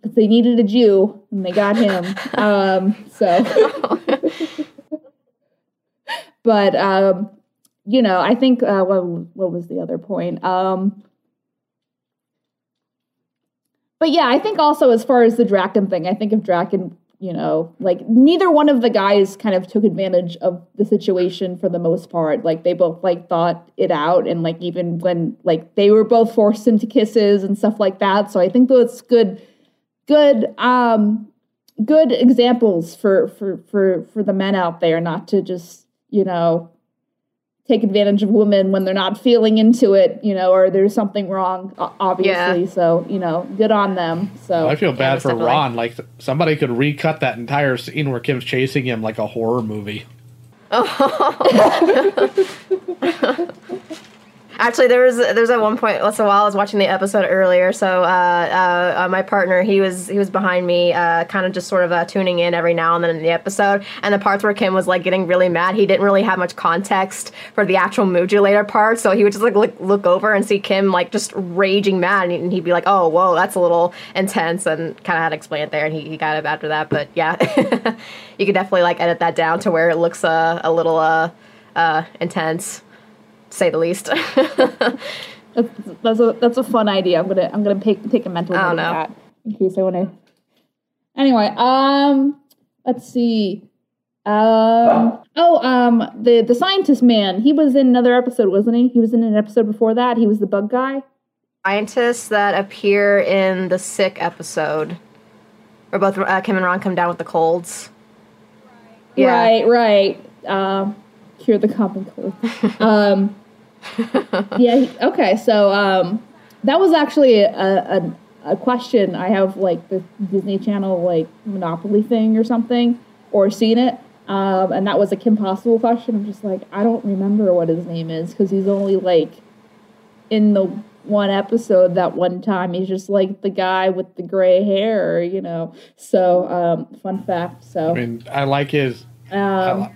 but they needed a Jew and they got him. um, so, but um, you know, I think uh, what what was the other point? Um, but yeah, I think also as far as the Drakken thing, I think if Drakken, you know, like neither one of the guys kind of took advantage of the situation for the most part. Like they both like thought it out, and like even when like they were both forced into kisses and stuff like that. So I think that's good, good, um, good examples for for for for the men out there not to just you know take advantage of women when they're not feeling into it, you know, or there's something wrong, obviously. Yeah. So, you know, good on them. So, I feel bad most for definitely. Ron. Like somebody could recut that entire scene where Kim's chasing him like a horror movie. Actually, there was there's at one point. So while I was watching the episode earlier, so uh, uh, uh, my partner he was he was behind me, uh, kind of just sort of uh, tuning in every now and then in the episode. And the parts where Kim was like getting really mad, he didn't really have much context for the actual moodulator part, so he would just like look, look over and see Kim like just raging mad, and he'd be like, "Oh, whoa, that's a little intense," and kind of had to explain it there, and he, he got it after that. But yeah, you could definitely like edit that down to where it looks uh, a little uh, intense, say the least. that's, that's a that's a fun idea. I'm gonna I'm gonna take take a mental note don't of that in case I want to. Anyway, um, let's see. Um, oh, um, the the scientist man. He was in another episode, wasn't he? He was in an episode before that. He was the bug guy. scientists that appear in the sick episode, where both uh, Kim and Ron come down with the colds. Yeah. Right, right. Um, cure the common cold. um, yeah. he- Okay. So um, that was actually a, a a question I have, like the Disney Channel like Monopoly thing or something, or seen it. Um, and that was a Kim Possible question. I'm just like, I don't remember what his name is because he's only like in the one episode that one time. He's just like the guy with the gray hair, you know. So, um, fun fact. So, I mean, I like his. I um, li-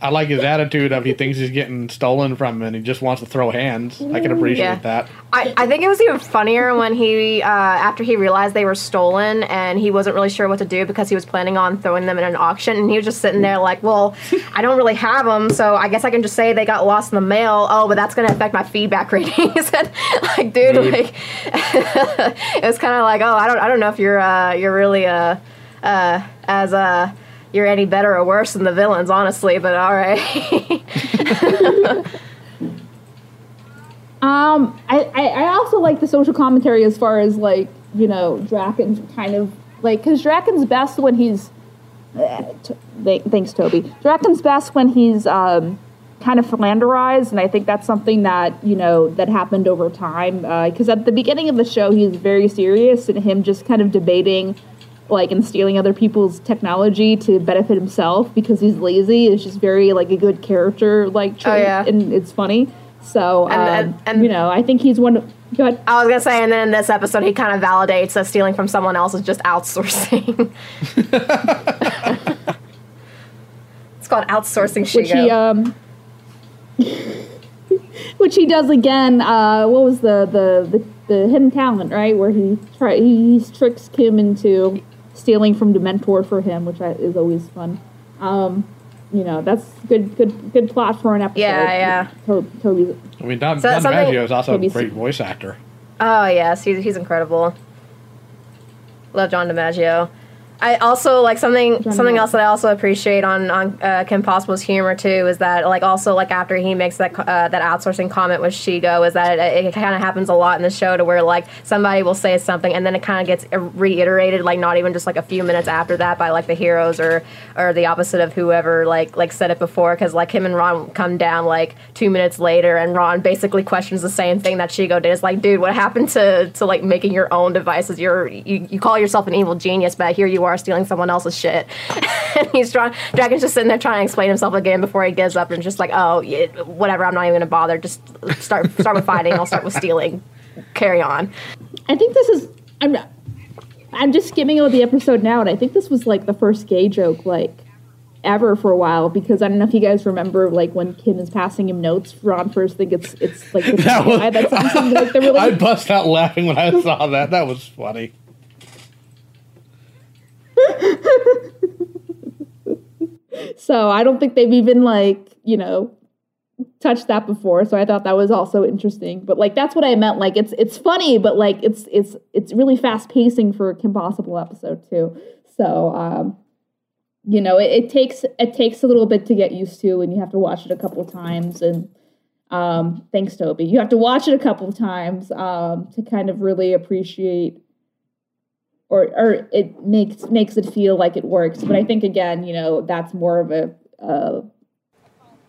I like his attitude of he thinks he's getting stolen from and he just wants to throw hands. I can appreciate Yeah. that. I, I think it was even funnier when he, uh, after he realized they were stolen and he wasn't really sure what to do because he was planning on throwing them in an auction and he was just sitting there like, well, I don't really have them, so I guess I can just say they got lost in the mail. Oh, but that's going to affect my feedback ratings. and like, dude, Rude. like, it was kind of like, oh, I don't, I don't know if you're, uh, you're really, uh, uh, as, uh, you're any better or worse than the villains, honestly, but all right. Um, I, I, also like the social commentary as far as like you know Drakken's kind of like because Drakken's best when he's t- thanks Toby Drakken's best when he's um kind of flanderized and I think that's something that you know that happened over time because at the beginning of the show he's very serious and him just kind of debating like and stealing other people's technology to benefit himself because he's lazy is just very like a good character like trait yeah. and it's funny so um, And- and- and- you know I think he's one go ahead. I was gonna say, and then in this episode, he kind of validates that stealing from someone else is just outsourcing. it's called outsourcing which he um which he does again uh what was the the the, the hidden talent right where he try he, he tricks kim into stealing from dementor for him which I, is always fun um you know that's good good good plot for an episode Yeah, yeah. to- Toby's I mean, Don, So Don Maggio is also a great voice actor. oh yes, he's he's incredible. Love John DiMaggio. I also like something John something else that I also appreciate on on uh, Kim Possible's humor too is that like also like after he makes that uh, that outsourcing comment with Shego is that it, it kind of happens a lot in the show to where like somebody will say something and then it kind of gets reiterated like not even just like a few minutes after that by like the heroes or or the opposite of whoever like like said it before because like him and Ron come down like two minutes later and Ron basically questions the same thing that Shego did. It's like dude, what happened to to like making your own devices? You're you, you call yourself an evil genius, but here you are stealing someone else's shit. and he's trying. Drakken's just sitting there trying to explain himself again before he gives up and just like, oh, yeah, whatever. I'm not even gonna bother. Just start start with fighting. I'll start with stealing. Carry on. I think this is. I'm. I'm just skimming over the episode now, and I think this was like the first gay joke like ever for a while because I don't know if you guys remember like when Kim is passing him notes. Ron first think it's it's like That was- guy that's something like the I really bust out laughing when I saw that. That was funny. So I don't think they've even like, you know, touched that before. So I thought that was also interesting. But like that's what I meant. Like it's it's funny, but like it's it's it's really fast pacing for a Kim Possible episode too. So um you know, it, it takes it takes a little bit to get used to and you have to watch it a couple times and um thanks Toby. You have to watch it a couple times um to kind of really appreciate or or it makes makes it feel like it works. But I think again, you know, that's more of a uh,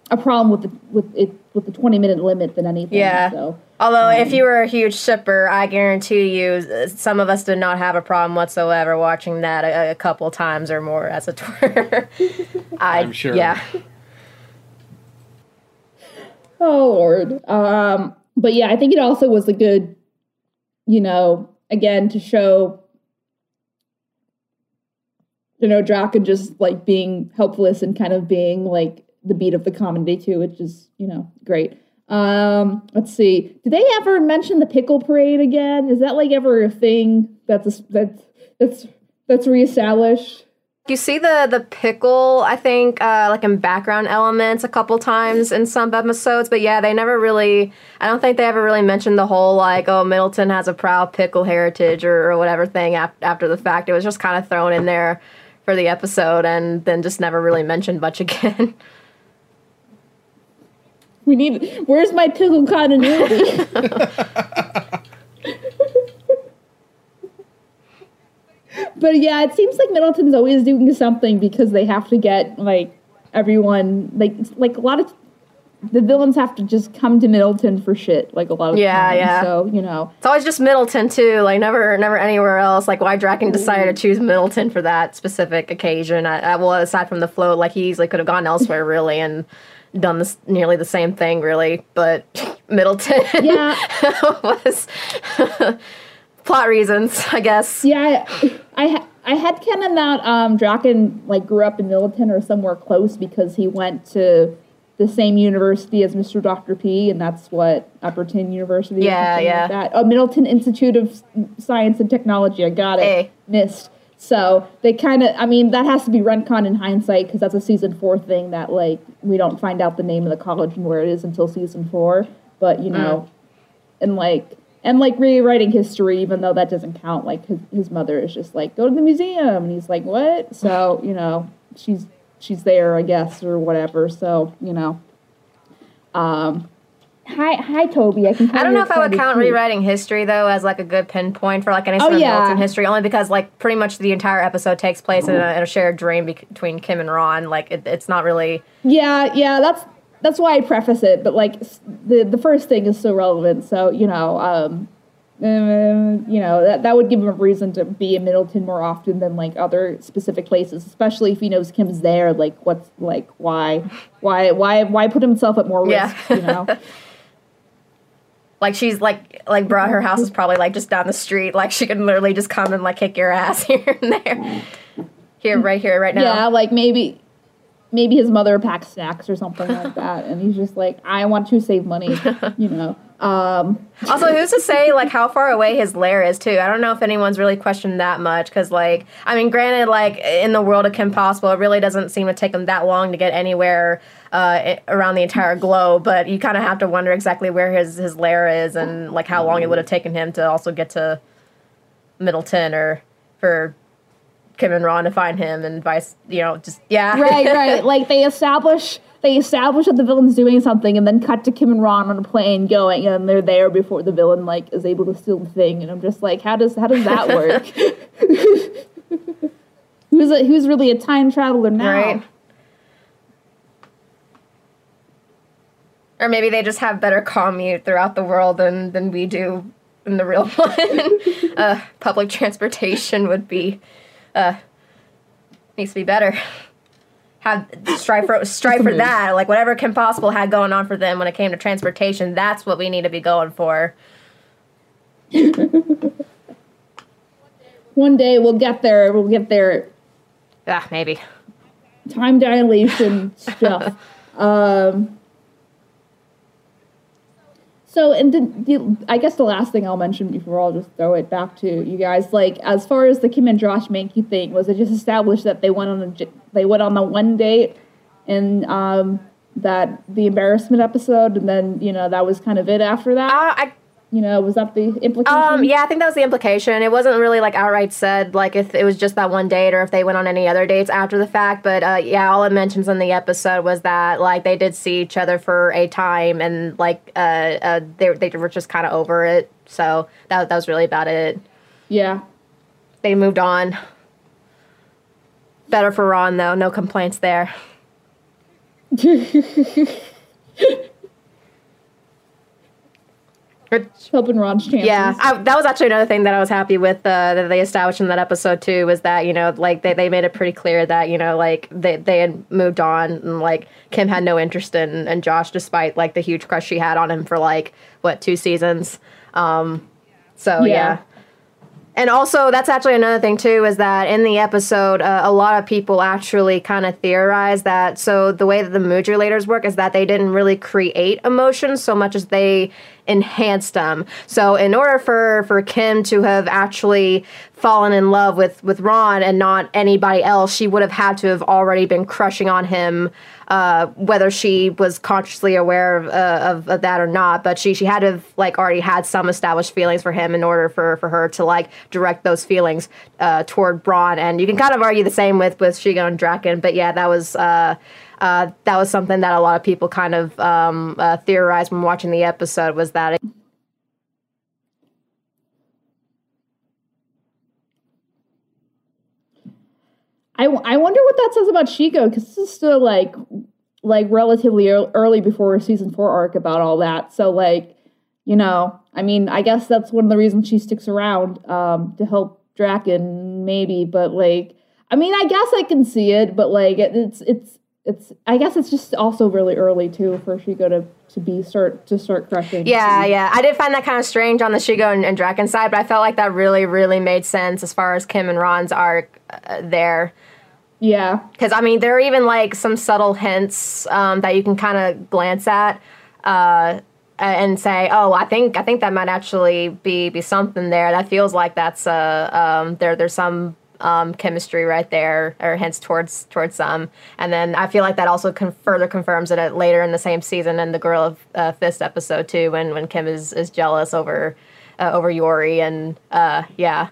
a problem with the with it with the twenty minute limit than anything. Yeah. So Although, if you were a huge shipper, I guarantee you, uh, some of us did not have a problem whatsoever watching that a, a couple times or more, as a tour. I, I'm sure. Yeah. oh lord. Um. But yeah, I think it also was a good, you know, again to show. You know, Drakken just like being helpless and kind of being like the beat of the comedy too, which is you know great. Um, let's see. Did they ever mention the pickle parade again? Is that like ever a thing that's that's that's that's reestablished? You see the the pickle, I think, uh, like in background elements a couple times in some episodes, but yeah, they never really. I don't think they ever really mentioned the whole like, oh, Middleton has a proud pickle heritage or, or whatever thing after the fact. It was just kind of thrown in there for the episode and then just never really mentioned much again. We need. Where's my pickle continuity? but yeah, it seems like Middleton's always doing something because they have to get like everyone like like a lot of the villains have to just come to Middleton for shit like a lot of Yeah, times. yeah. So you know, It's always just Middleton too, like never, never anywhere else. Like why Drakken decided to choose Middleton for that specific occasion. I, I, well, aside from the float, like he easily could have gone elsewhere, really, and done this nearly the same thing, really. But Middleton, yeah, was plot reasons, I guess. yeah. I I, I had canon that um Drakken like grew up in Middleton or somewhere close because he went to the same university as Mr. Dr. P, and that's what Upperton University. Yeah, yeah. Like that. Oh, Middleton Institute of Science and Technology. I got it. Hey. Missed. So they kind of, I mean, that has to be retcon in hindsight because that's a season four thing that like we don't find out the name of the college and where it is until season four. But you know, mm. and like and like rewriting history, even though that doesn't count. Like his his mother is just like go to the museum, and he's like what? So you know she's she's there, I guess, or whatever. So you know, um, hi hi Toby, I can. I don't know if I would count rewriting history though as like a good pinpoint for like any sort Oh, of yeah. Middleton history, only because like pretty much the entire episode takes place in a, in a shared dream bec- between Kim and Ron. Like it, it's not really. Yeah, yeah, that's that's why I preface it. But like the the first thing is so relevant. So you know, um, um, you know that that would give him a reason to be in Middleton more often than like other specific places, especially if he knows Kim's there. Like, what's like why why why why put himself at more risk? Yeah. You know. Like she's like like brought her house is probably like just down the street. Like she can literally just come and like kick your ass here and there. Here, right here, right now. Yeah, like maybe maybe his mother packs snacks or something like that, and he's just like, I want to save money. You know. Um, Also, who's to say like how far away his lair is too? I don't know if anyone's really questioned that much because, like, I mean, granted, like in the world of Kim Possible, it really doesn't seem to take him that long to get anywhere uh, around the entire globe. But you kind of have to wonder exactly where his his lair is and like how long it would have taken him to also get to Middleton or for Kim and Ron to find him and vice. You know, just yeah, right, right. Like they establish they establish that the villain's doing something, and then cut to Kim and Ron on a plane going, and they're there before the villain like is able to steal the thing. And I'm just like, how does how does that work? who's a, who's really a time traveler now? Right. Or maybe they just have better commute throughout the world than, than we do in the real one. uh, public transportation would be uh, Needs to be better. Strive for strive for that. Like whatever Kim Possible had going on for them when it came to transportation, that's what we need to be going for. One day we'll get there. We'll get there. Yeah, maybe. Time dilation stuff. Um, so, and the, the, I guess the last thing I'll mention before I'll just throw it back to you guys, like as far as the Kim and Josh Mankey thing, was it just established that they went on j- they went on the one date, and um, that the embarrassment episode, and then you know that was kind of it after that. Uh, I you know, was that the implication? Um, yeah, I think that was the implication. It wasn't really like outright said, like if it was just that one date or if they went on any other dates after the fact. But uh, yeah, all it mentions in the episode was that like they did see each other for a time and like uh, uh they they were just kind of over it. So that that was really about it. Yeah, they moved on. Better for Ron though, no complaints there. helping Ron's chances. Yeah, I, that was actually another thing that I was happy with uh, that they established in that episode too. Was that you know like they, they made it pretty clear that you know like they they had moved on and like Kim had no interest in in Josh despite like the huge crush she had on him for like what two seasons. Um, so yeah. yeah. And also, that's actually another thing too, is that in the episode, uh, a lot of people actually kind of theorize that. So the way that the moodulators work is that they didn't really create emotions so much as they enhanced them. So in order for for Kim to have actually fallen in love with with Ron and not anybody else, she would have had to have already been crushing on him, uh, whether she was consciously aware of, uh, of, of that or not. But she she had to have like already had some established feelings for him in order for for her to like direct those feelings uh, toward Ron. And you can kind of argue the same with with Shego and Drakken. But yeah, that was. Uh, uh, that was something that a lot of people kind of um, uh, theorized when watching the episode was that. It- I, I wonder what that says about Shego because this is still like like relatively early before season four arc about all that. So like you know, I mean, I guess that's one of the reasons she sticks around um, to help Drakken, maybe. But like, I mean, I guess I can see it, but like, it, it's it's it's I guess it's just also really early too for Shego to to be start to start crushing. Yeah, yeah. I did find that kind of strange on the Shego and, and Drakken side, but I felt like that really, really made sense as far as Kim and Ron's arc uh, there. Yeah, because I mean, there are even like some subtle hints um, that you can kind of glance at. Uh, and say, "Oh, I think I think that might actually be be something there." That feels like that's uh um there there's some um, chemistry right there, or hints towards towards some. And then I feel like that also con- further confirms it later in the same season in the Gorilla uh, Fist episode too, when when Kim is is jealous over uh, over Yori and uh, yeah.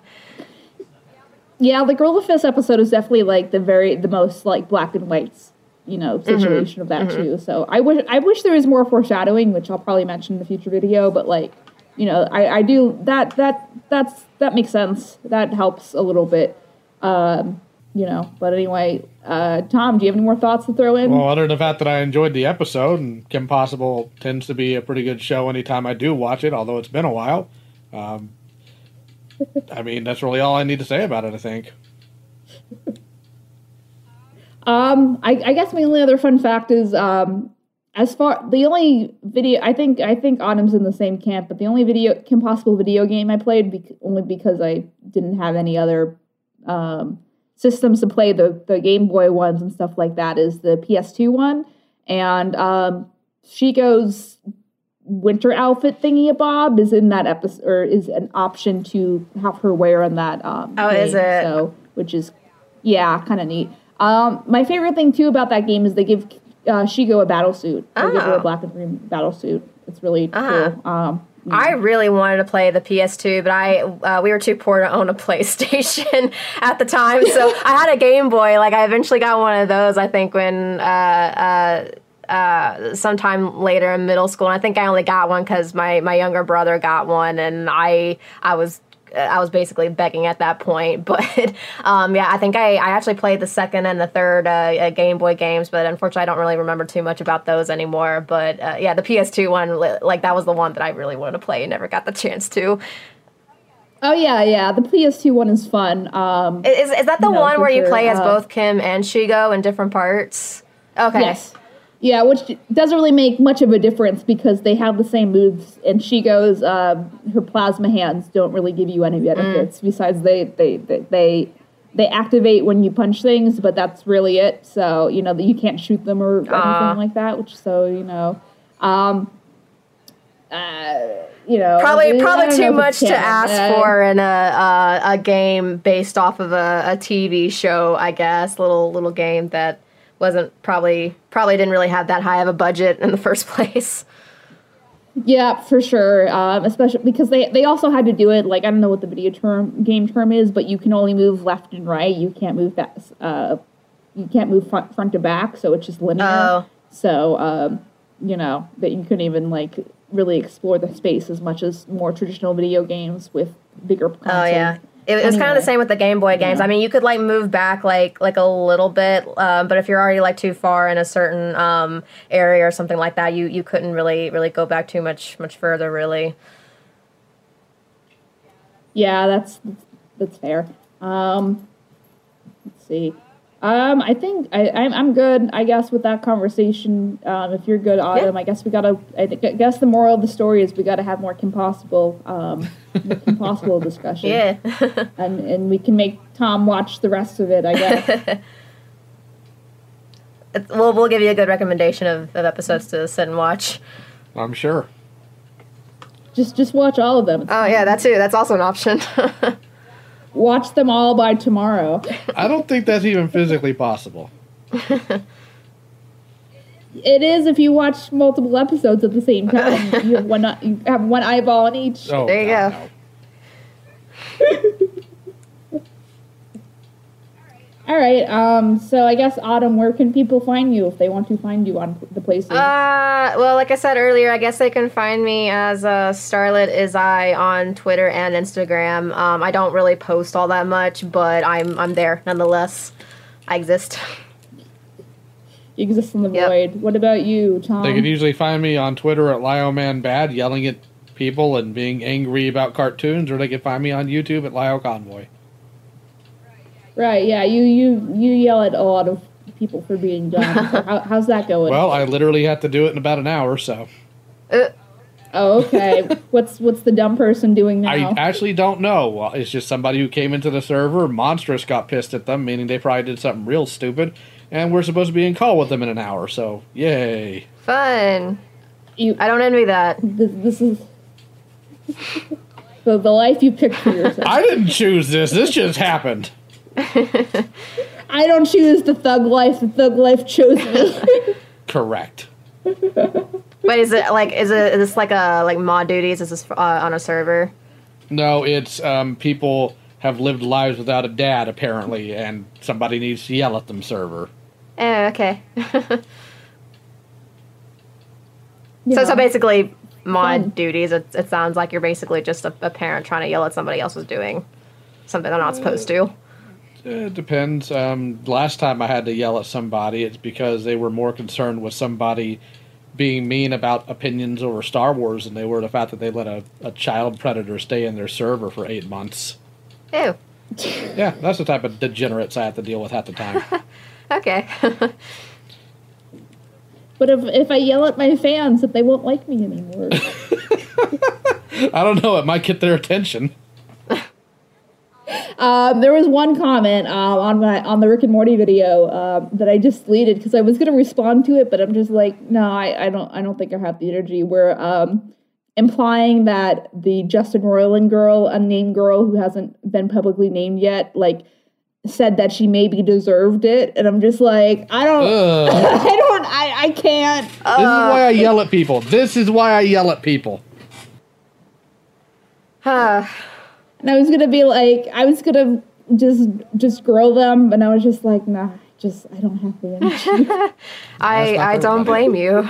Yeah, the girl Gorilla Fist episode is definitely like the very the most like black and whites, you know, mm-hmm. situation mm-hmm. of that mm-hmm. too. So I wish I wish there was more foreshadowing, which I'll probably mention in the future video. But like, you know, I I do that that that's that makes sense. That helps a little bit. Um, you know, but anyway, uh, Tom, do you have any more thoughts to throw in? Well, other than the fact that I enjoyed the episode, and Kim Possible tends to be a pretty good show anytime I do watch it, although it's been a while. Um, I mean, that's really all I need to say about it. I think. Um, I, I, guess my only other fun fact is, um, as far the only video I think I think Autumn's in the same camp, but the only video Kim Possible video game I played be- only because I didn't have any other um, systems to play the the Game Boy ones and stuff like that is the PS2 one, and um, Shego's winter outfit thingy bob is in that episode or is an option to have her wear on that. Um, oh, game, is it? So, which is yeah, kind of neat. Um, my favorite thing too about that game is they give uh, Shego a battle suit. They oh. give her a oh. black and green battle suit. It's really uh-huh. cool. Um, I really wanted to play the PS2, but I uh, we were too poor to own a PlayStation at the time. So I had a Game Boy. Like I eventually got one of those. I think when uh, uh, uh, sometime later in middle school. And I think I only got one because my my younger brother got one, and I I was I was basically begging at that point. But um, yeah, I think I, I actually played the second and the third uh, Game Boy games, but unfortunately, I don't really remember too much about those anymore. But uh, yeah, the PS2 one, like that was the one that I really wanted to play and never got the chance to. Oh yeah, yeah. The PS2 one is fun. Um, Is, is that the one for where you sure. play as Uh, both Kim and Shego in different parts? Okay. Yes. Yeah, which doesn't really make much of a difference because they have the same moves, and Shego's. Uh, her plasma hands don't really give you any benefits besides they they they. they they activate when you punch things, but that's really it. So you know that you can't shoot them or anything like that. Which so you know, um, uh, you know, Probably, probably too much to ask Uh, for in a uh, a game based off of a, a TV show. I guess little little game that wasn't probably probably didn't really have that high of a budget in the first place. Yeah, for sure. Um, especially because they they also had to do it like I don't know what the video term game term is, but you can only move left and right. You can't move back. Uh, you can't move front front to back, so it's just linear. Oh. So um, you know that you couldn't even like really explore the space as much as more traditional video games with bigger. Oh yeah. It, it was kind of the same with the Game Boy games. I mean, you could like move back like like a little bit, um, but if you're already like too far in a certain um, area or something like that, you you couldn't really really go back too much much further. Really. Yeah, that's that's fair. Um, let's see. Um, I think I, I'm I'm good. I guess with that conversation. Um, if you're good, Autumn, I guess we gotta. I, think, I guess the moral of the story is we gotta have more Impossible, um, more Impossible discussion. Yeah. And and we can make Tom watch the rest of it. I guess. It's, we'll we'll give you a good recommendation of, of episodes to sit and watch. I'm sure. just just watch all of them. It's- Oh yeah, that too. That's also an option. Watch them all by tomorrow. I don't think that's even physically possible. It is if you watch multiple episodes at the same time. you have one. You have one eyeball on each. Oh, There you God, go. no. All right. Um. So I guess Autumn, where can people find you if they want to find you on the places? Uh, well, like I said earlier, I guess they can find me as uh, Starlet is I on Twitter and Instagram. Um, I don't really post all that much, but I'm I'm there nonetheless. I exist. you exist in the Yep. void. What about you, Tom? They can usually find me on Twitter at LioManBad, yelling at people and being angry about cartoons, or they can find me on YouTube at Lio Convoy. Right. Yeah. You you you yell at a lot of people for being dumb. So how, how's that going? Well, I literally have to do it in about an hour, so Uh, oh, okay. what's what's the dumb person doing now? I actually don't know. It's just somebody who came into the server. Monstrous got pissed at them, meaning they probably did something real stupid, and we're supposed to be in call with them in an hour. So, yay! fun. you. I don't envy that. This, this is. The, the life you picked for yourself. I didn't choose this. This just happened. I don't choose the thug life. The thug life chose me. Correct. But is it like is it is this like a like mod duties? Is this uh, on a server? No, it's um, people have lived lives without a dad apparently, and somebody needs to yell at them. Server. Eh, okay. You so so basically mod Fun. duties. It, it sounds like you're basically just a, a parent trying to yell at somebody else who's doing something they're not supposed to. It depends. Um, last time I had to yell at somebody, it's because they were more concerned with somebody being mean about opinions over Star Wars than they were the fact that they let a, a child predator stay in their server for eight months. Ew. Yeah, that's the type of degenerates I have to deal with half the time. Okay. But if if I yell at my fans, that they won't like me anymore, I don't know. It might get their attention. Um, there was one comment um, on my on the Rick and Morty video um, that I just deleted because I was gonna respond to it, but I'm just like, no, I, I don't I don't think I have the energy. Where um, implying that the Justin Roiland girl, unnamed girl who hasn't been publicly named yet, like said that she maybe deserved it, and I'm just like, I don't, I don't, I I can't. this is why I yell at people. This is why I yell at people. Huh. And I was gonna be like, I was gonna just just grow them, and I was just like, nah, just I don't have the energy. I I don't everybody. blame you.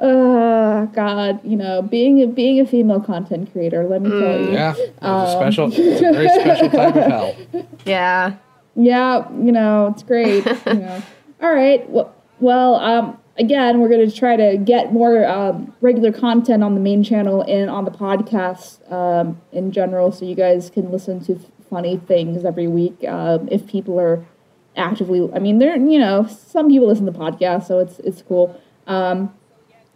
uh, God, you know, being a being a female content creator, let me tell you. Yeah, it's a special, it's a very special type of hell. yeah. Yeah, you know, it's great. you know. All right. Well, well, um, again, we're going to try to get more um, regular content on the main channel and on the podcast um, in general, so you guys can listen to funny things every week. Um, if people are actively, I mean, they're you know, some people listen to podcasts, so it's it's cool. Um,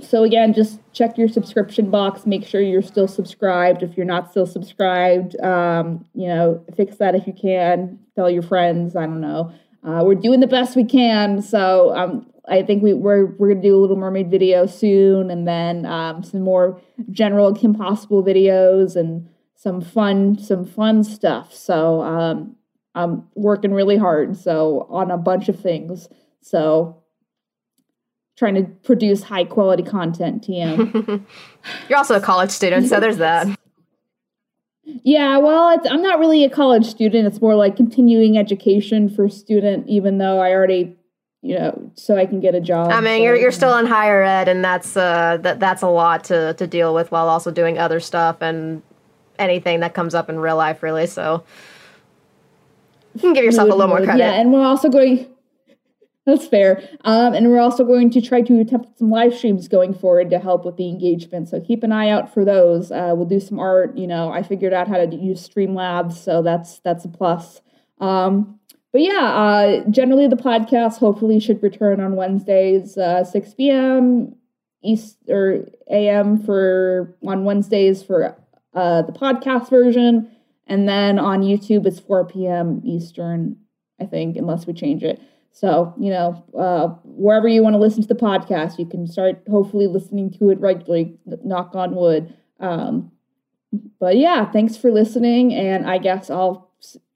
so again, just check your subscription box. Make sure you're still subscribed. If you're not still subscribed, um, you know, fix that if you can. Tell your friends. I don't know. Uh, we're doing the best we can. So um, I think we, we're we're gonna do a Little Mermaid video soon, and then um, some more general Kim Possible videos and some fun some fun stuff. So um, I'm working really hard. So on a bunch of things. So trying to produce high quality content. TM. You're also a college student, so there's that. Yeah, well, I'm not really a college student. It's more like continuing education for student, even though I already you know, so I can get a job. I mean, so, you're you're still in higher ed, and that's uh that that's a lot to to deal with while also doing other stuff and anything that comes up in real life, really. So you can give yourself a little more credit. Yeah, and we're also going. That's fair. Um, and we're also going to try to attempt some live streams going forward to help with the engagement. So keep an eye out for those. Uh, we'll do some art. You know, I figured out how to use Streamlabs, so that's that's a plus. Um, but yeah, uh, generally the podcast hopefully should return on Wednesdays, uh, 6 p.m. East or AM for on Wednesdays for uh, the podcast version, and then on YouTube it's 4 p.m. Eastern, I think, unless we change it. So you know, uh, wherever you want to listen to the podcast, you can start hopefully listening to it regularly. Knock on wood. Um, but yeah, thanks for listening, and I guess I'll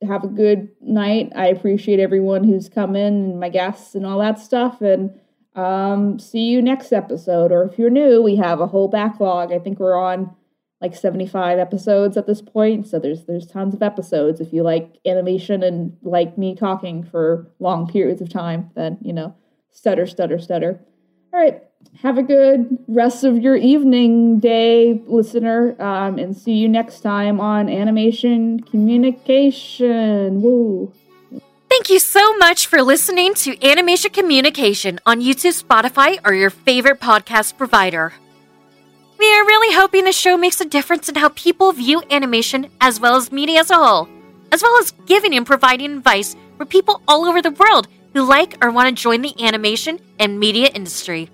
have a good night. I appreciate everyone who's come in and my guests and all that stuff. And um, see you next episode. Or if you're new, we have a whole backlog. I think we're on like 75 episodes at this point. So there's there's tons of episodes. If you like animation and like me talking for long periods of time, then you know, stutter, stutter, stutter. All right. Have a good rest of your evening, day, listener, um, and see you next time on Animation Communication. Woo! Thank you so much for listening to Animation Communication on YouTube, Spotify, or your favorite podcast provider. We are really hoping the show makes a difference in how people view animation as well as media as a whole, as well as giving and providing advice for people all over the world who like or want to join the animation and media industry.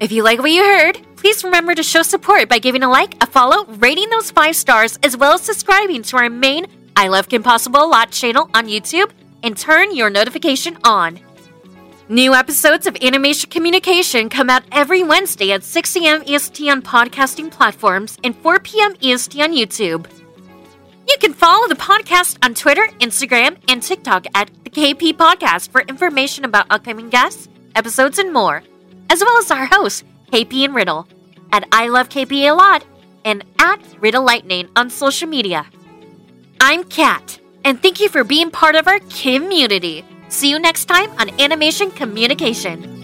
If you like what you heard, please remember to show support by giving a like, a follow, rating those five stars, as well as subscribing to our main I Love Kim Possible a Lot channel on YouTube and turn your notification on. New episodes of Animation Communication come out every Wednesday at 6 a.m. EST on podcasting platforms and 4 p.m. EST on YouTube. You can follow the podcast on Twitter, Instagram, and TikTok at the KP Podcast for information about upcoming guests, episodes, and more as well as our hosts, KP and Riddle, at I Love KP a Lot and at Riddle Lightning on social media. I'm Kat, and thank you for being part of our community. See you next time on Animation Communication.